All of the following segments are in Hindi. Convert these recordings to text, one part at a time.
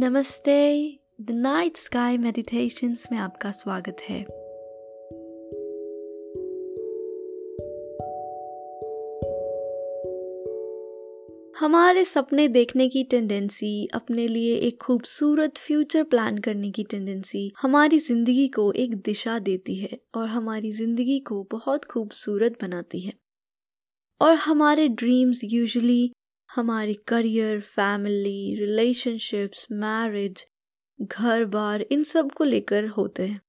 नमस्ते। द नाइट स्काई मेडिटेशंस में आपका स्वागत है। हमारे सपने देखने की टेंडेंसी अपने लिए एक खूबसूरत फ्यूचर प्लान करने की टेंडेंसी हमारी ज़िंदगी को एक दिशा देती है और हमारी ज़िंदगी को बहुत खूबसूरत बनाती है। और हमारे ड्रीम्स यूजुअली हमारी करियर, फैमिली, रिलेशनशिप्स, मैरिज घर बार इन सबको लेकर होते हैं।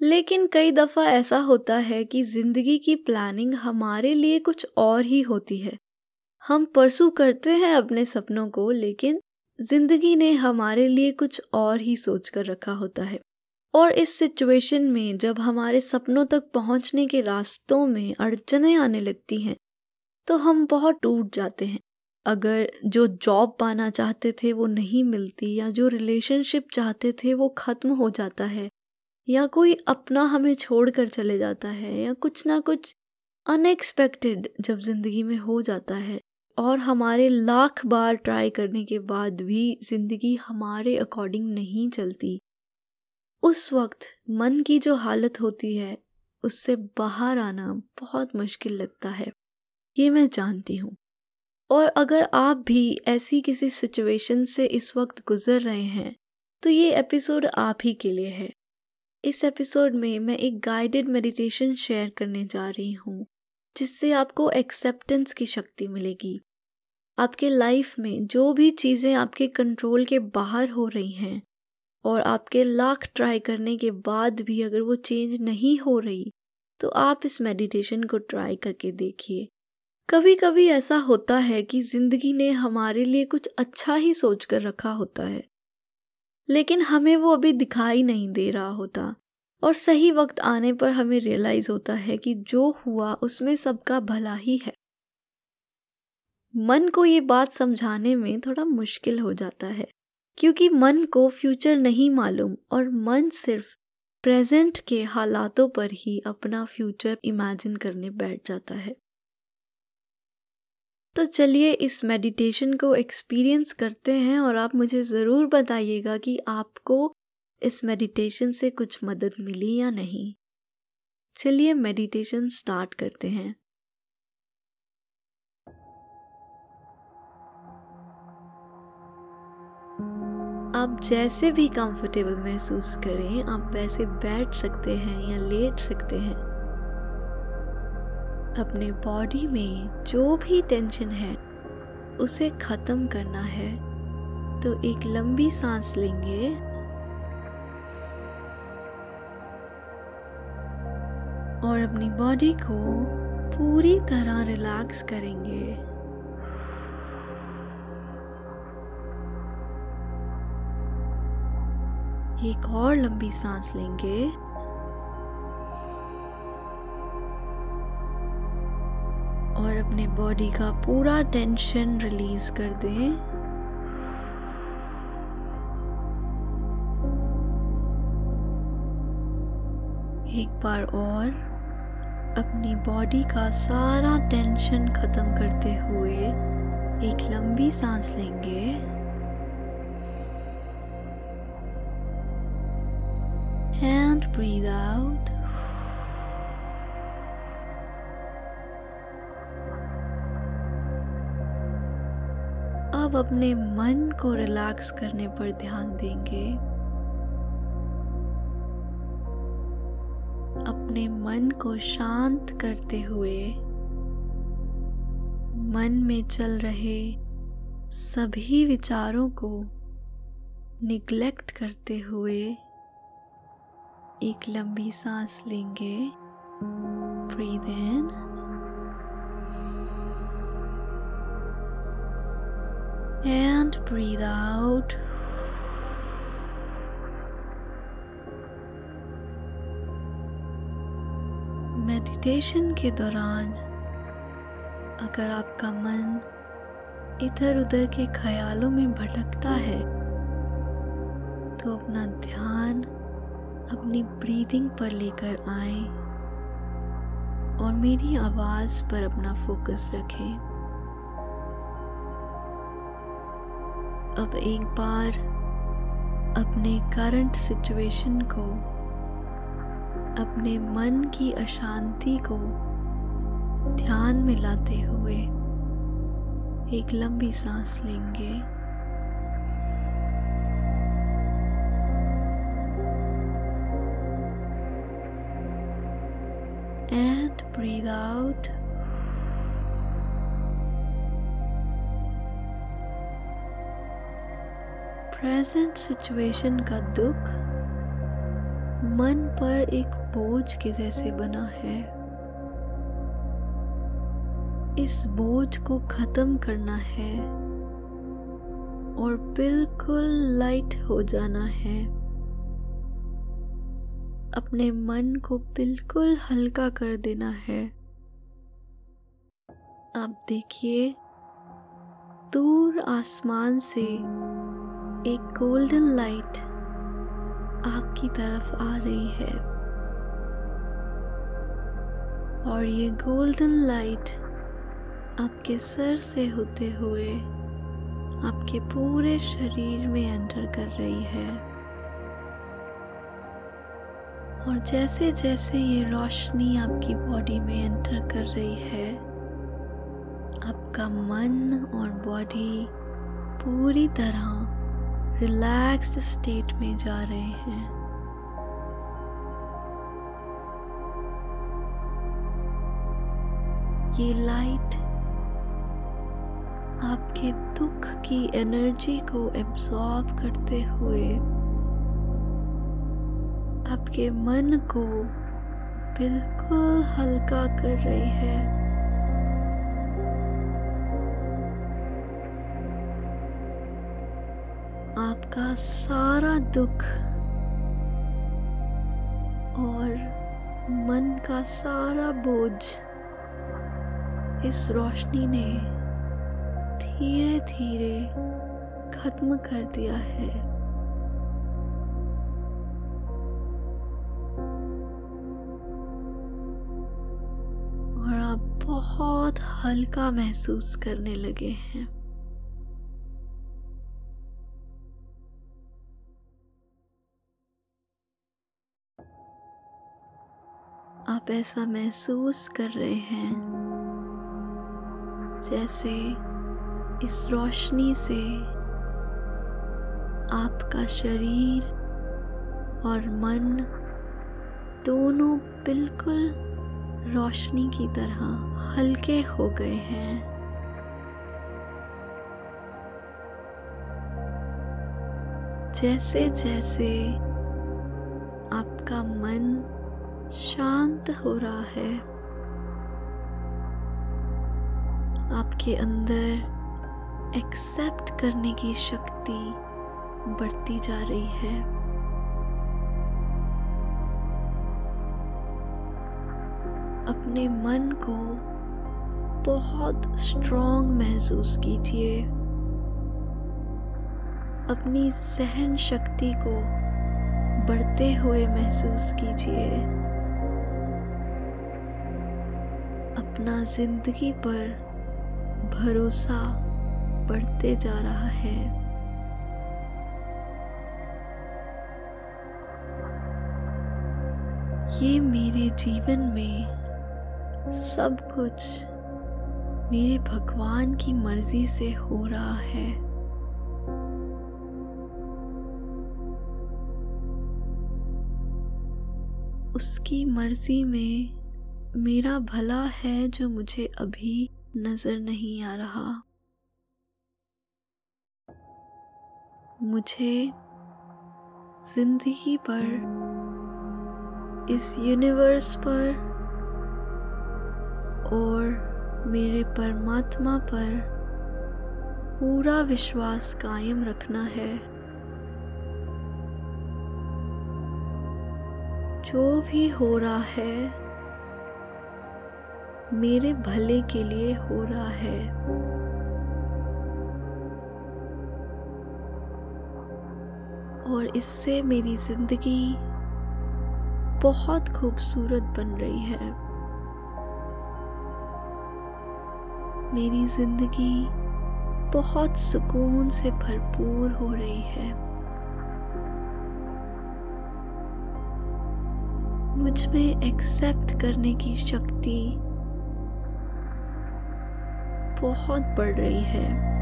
लेकिन कई दफ़ा ऐसा होता है कि ज़िंदगी की प्लानिंग हमारे लिए कुछ और ही होती है। हम परसू करते हैं अपने सपनों को, लेकिन ज़िंदगी ने हमारे लिए कुछ और ही सोच कर रखा होता है। और इस सिचुएशन में जब हमारे सपनों तक पहुँचने के रास्तों में अड़चने आने लगती हैं तो हम बहुत टूट जाते हैं। अगर जो जॉब पाना चाहते थे वो नहीं मिलती या जो रिलेशनशिप चाहते थे वो ख़त्म हो जाता है या कोई अपना हमें छोड़ कर चले जाता है या कुछ ना कुछ अनएक्सपेक्टेड जब ज़िंदगी में हो जाता है और हमारे लाख बार ट्राई करने के बाद भी ज़िंदगी हमारे अकॉर्डिंग नहीं चलती, उस वक्त मन की जो हालत होती है, उससे बाहर आना बहुत मुश्किल लगता है। ये मैं जानती हूँ। और अगर आप भी ऐसी किसी सिचुएशन से इस वक्त गुजर रहे हैं तो ये एपिसोड आप ही के लिए है। इस एपिसोड में मैं एक गाइडेड मेडिटेशन शेयर करने जा रही हूँ, जिससे आपको एक्सेप्टेंस की शक्ति मिलेगी। आपके लाइफ में जो भी चीज़ें आपके कंट्रोल के बाहर हो रही हैं, और आपके लाख ट्राई करने के बाद भी अगर वो चेंज नहीं हो रही तो आप इस मेडिटेशन को ट्राई करके देखिए। कभी कभी ऐसा होता है कि ज़िंदगी ने हमारे लिए कुछ अच्छा ही सोच कर रखा होता है। लेकिन हमें वो अभी दिखाई नहीं दे रहा होता और सही वक्त आने पर हमें रियलाइज़ होता है कि जो हुआ उसमें सबका भला ही है। मन को ये बात समझाने में थोड़ा मुश्किल हो जाता है, क्योंकि मन को फ्यूचर नहीं मालूम और मन सिर्फ़ प्रेजेंट के हालातों पर ही अपना फ्यूचर इमेजिन करने बैठ जाता है। तो चलिए इस मेडिटेशन को एक्सपीरियंस करते हैं और आप मुझे ज़रूर बताइएगा कि आपको इस मेडिटेशन से कुछ मदद मिली या नहीं। चलिए मेडिटेशन स्टार्ट करते हैं। आप जैसे भी कंफर्टेबल महसूस करें, आप वैसे बैठ सकते हैं या लेट सकते हैं। अपने बॉडी में जो भी टेंशन है, उसे ख़त्म करना है। तो एक लंबी सांस लेंगे। और अपनी बॉडी को पूरी तरह रिलैक्स करेंगे। एक और लंबी सांस लेंगे। और अपने बॉडी का पूरा टेंशन रिलीज़ कर दें एक बार और अपनी बॉडी का सारा टेंशन खत्म करते हुए एक लंबी सांस लेंगे। एंड ब्रीद आउट अब अपने मन को रिलैक्स करने पर ध्यान देंगे। अपने मन को शांत करते हुए, मन में चल रहे सभी विचारों को निग्लेक्ट करते हुए एक लंबी सांस लेंगे। Breathe in and breathe out. Meditation के दौरान, अगर आपका मन इधर उधर के ख्यालों में भटकता है तो अपना ध्यान अपनी ब्रीदिंग पर लेकर आए और मेरी आवाज़ पर अपना फोकस रखें अब एक बार अपने करंट सिचुएशन को, अपने मन की अशांति को ध्यान में लाते हुए एक लंबी सांस लेंगे। And breathe out present situation का दुख मन पर एक बोझ के जैसे बना है। इस बोझ को खत्म करना है और बिल्कुल लाइट हो जाना है। अपने मन को बिल्कुल हल्का कर देना है। आप देखिए, दूर आसमान से एक गोल्डन लाइट आपकी तरफ़ आ रही है। और ये गोल्डन लाइट आपके सर से होते हुए आपके पूरे शरीर में एंटर कर रही है। और जैसे जैसे ये रोशनी आपकी बॉडी में एंटर कर रही है, आपका मन और बॉडी पूरी तरह रिलैक्स्ड स्टेट में जा रहे हैं। ये लाइट आपके दुख की एनर्जी को एब्जॉर्ब करते हुए आपके मन को बिल्कुल हल्का कर रही है। आपका सारा दुख और मन का सारा बोझ इस रोशनी ने धीरे धीरे खत्म कर दिया है। और आप बहुत हल्का महसूस करने लगे हैं। आप ऐसा महसूस कर रहे हैं। जैसे इस रोशनी से आपका शरीर और मन दोनों बिल्कुल रोशनी की तरह हल्के हो गए हैं। जैसे जैसे आपका मन शांत हो रहा है। आपके अंदर एक्सेप्ट करने की शक्ति बढ़ती जा रही है। अपने मन को बहुत स्ट्रॉन्ग महसूस कीजिए। अपनी सहन शक्ति को बढ़ते हुए महसूस कीजिए। अपना ज़िंदगी पर भरोसा बढ़ते जा रहा है। ये मेरे जीवन में सब कुछ मेरे भगवान की मर्ज़ी से हो रहा है। उसकी मर्ज़ी में मेरा भला है जो मुझे अभी नज़र नहीं आ रहा। मुझे ज़िंदगी पर, इस यूनिवर्स पर और मेरे परमात्मा पर पूरा विश्वास कायम रखना है। जो भी हो रहा है मेरे भले के लिए हो रहा है। और इससे मेरी ज़िंदगी बहुत खूबसूरत बन रही है। मेरी ज़िंदगी बहुत सुकून से भरपूर हो रही है। मुझमें एक्सेप्ट करने की शक्ति बहुत बढ़ रही है।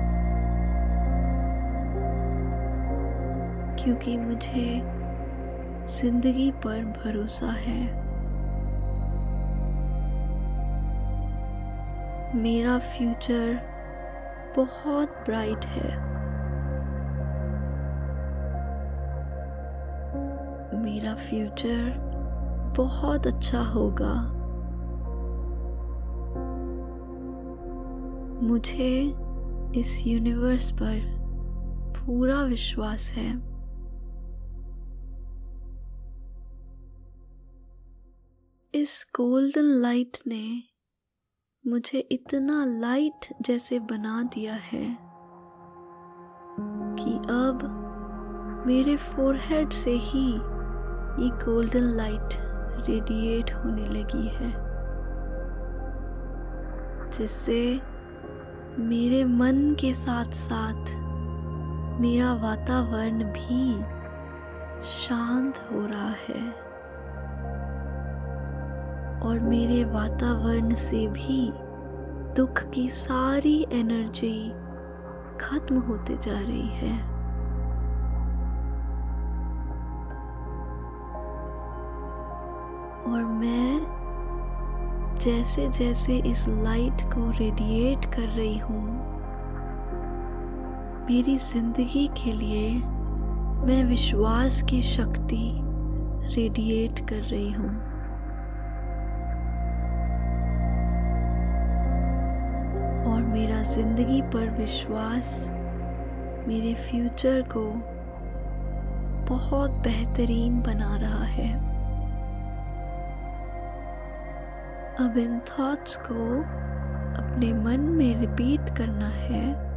क्योंकि मुझे ज़िंदगी पर भरोसा है। मेरा फ्यूचर बहुत ब्राइट है। मेरा फ्यूचर बहुत अच्छा होगा। मुझे इस यूनिवर्स पर पूरा विश्वास है। इस गोल्डन लाइट ने मुझे इतना लाइट जैसे बना दिया है कि अब मेरे फोरहेड से ही ये गोल्डन लाइट रेडिएट होने लगी है, जिससे मेरे मन के साथ साथ मेरा वातावरण भी शांत हो रहा है और मेरे वातावरण से भी दुख की सारी एनर्जी खत्म होते जा रही है। जैसे जैसे इस लाइट को रेडिएट कर रही हूँ, मेरी ज़िंदगी के लिए मैं विश्वास की शक्ति रेडिएट कर रही हूँ। और मेरा ज़िंदगी पर विश्वास मेरे फ्यूचर को बहुत बेहतरीन बना रहा है। अब इन थॉट्स को अपने मन में रिपीट करना है।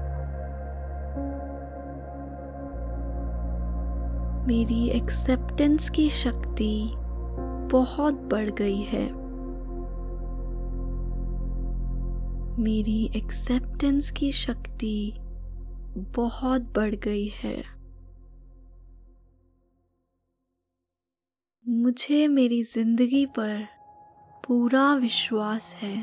मेरी एक्सेप्टेंस की शक्ति बहुत बढ़ गई है। मेरी एक्सेप्टेंस की शक्ति बहुत बढ़ गई है। मुझे मेरी ज़िंदगी पर पूरा विश्वास है।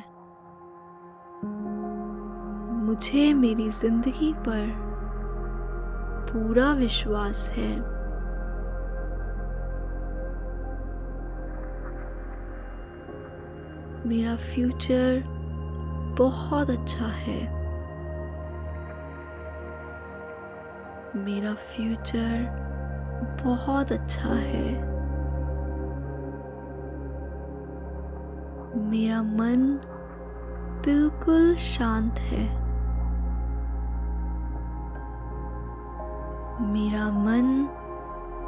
मुझे मेरी ज़िंदगी पर पूरा विश्वास है। मेरा फ्यूचर बहुत अच्छा है। मेरा फ्यूचर बहुत अच्छा है। मेरा मन बिल्कुल शांत है। मेरा मन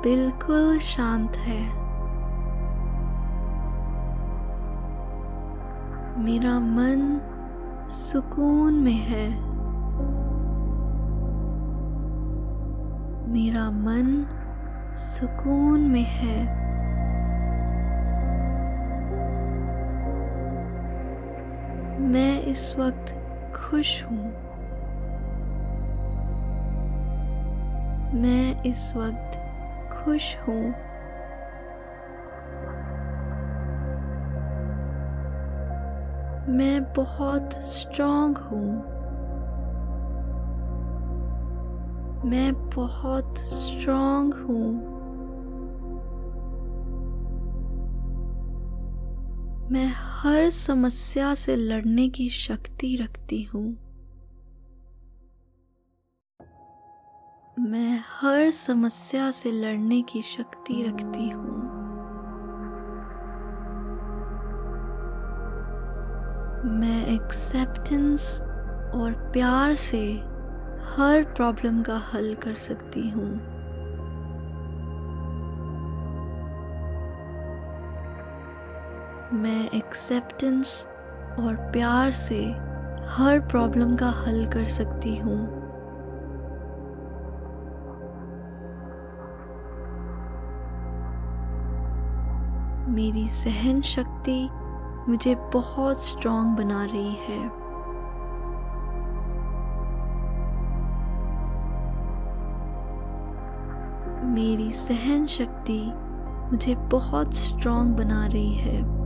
बिल्कुल शांत है। मेरा मन सुकून में है। मेरा मन सुकून में है। इस वक्त खुश हूँ। मैं इस वक्त खुश हूँ। मैं बहुत स्ट्रांग हूँ। मैं बहुत स्ट्रांग हूँ। मैं हर समस्या से लड़ने की शक्ति रखती हूँ। मैं हर समस्या से लड़ने की शक्ति रखती हूँ। मैं एक्सेप्टेंस और प्यार से हर प्रॉब्लम का हल कर सकती हूँ। मैं एक्सेप्टेंस और प्यार से हर प्रॉब्लम का हल कर सकती हूँ। मेरी सहन शक्ति मुझे बहुत स्ट्रांग बना रही है। मेरी सहन शक्ति मुझे बहुत स्ट्रांग बना रही है।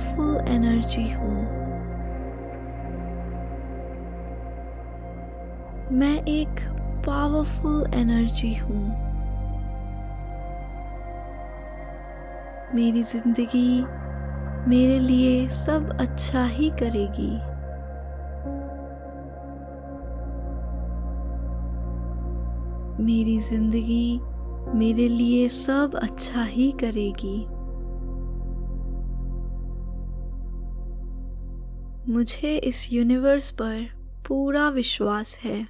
पावरफुल एनर्जी हूँ। मैं एक पावरफुल एनर्जी हूँ। मेरी ज़िंदगी मेरे लिए सब अच्छा ही करेगी। मेरी ज़िंदगी मेरे लिए सब अच्छा ही करेगी। मुझे इस यूनिवर्स पर पूरा विश्वास है।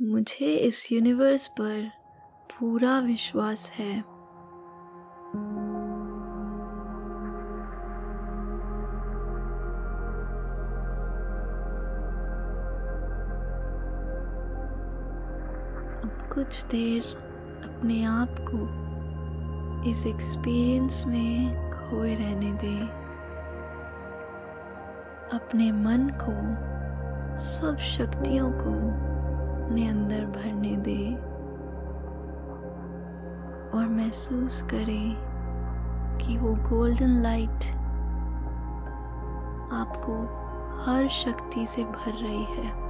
मुझे इस यूनिवर्स पर पूरा विश्वास है। कुछ देर अपने आप को इस एक्सपीरियंस में खोए रहने दें। अपने मन को, सब शक्तियों को अपने अंदर भरने दे। और महसूस करें कि वो गोल्डन लाइट आपको हर शक्ति से भर रही है।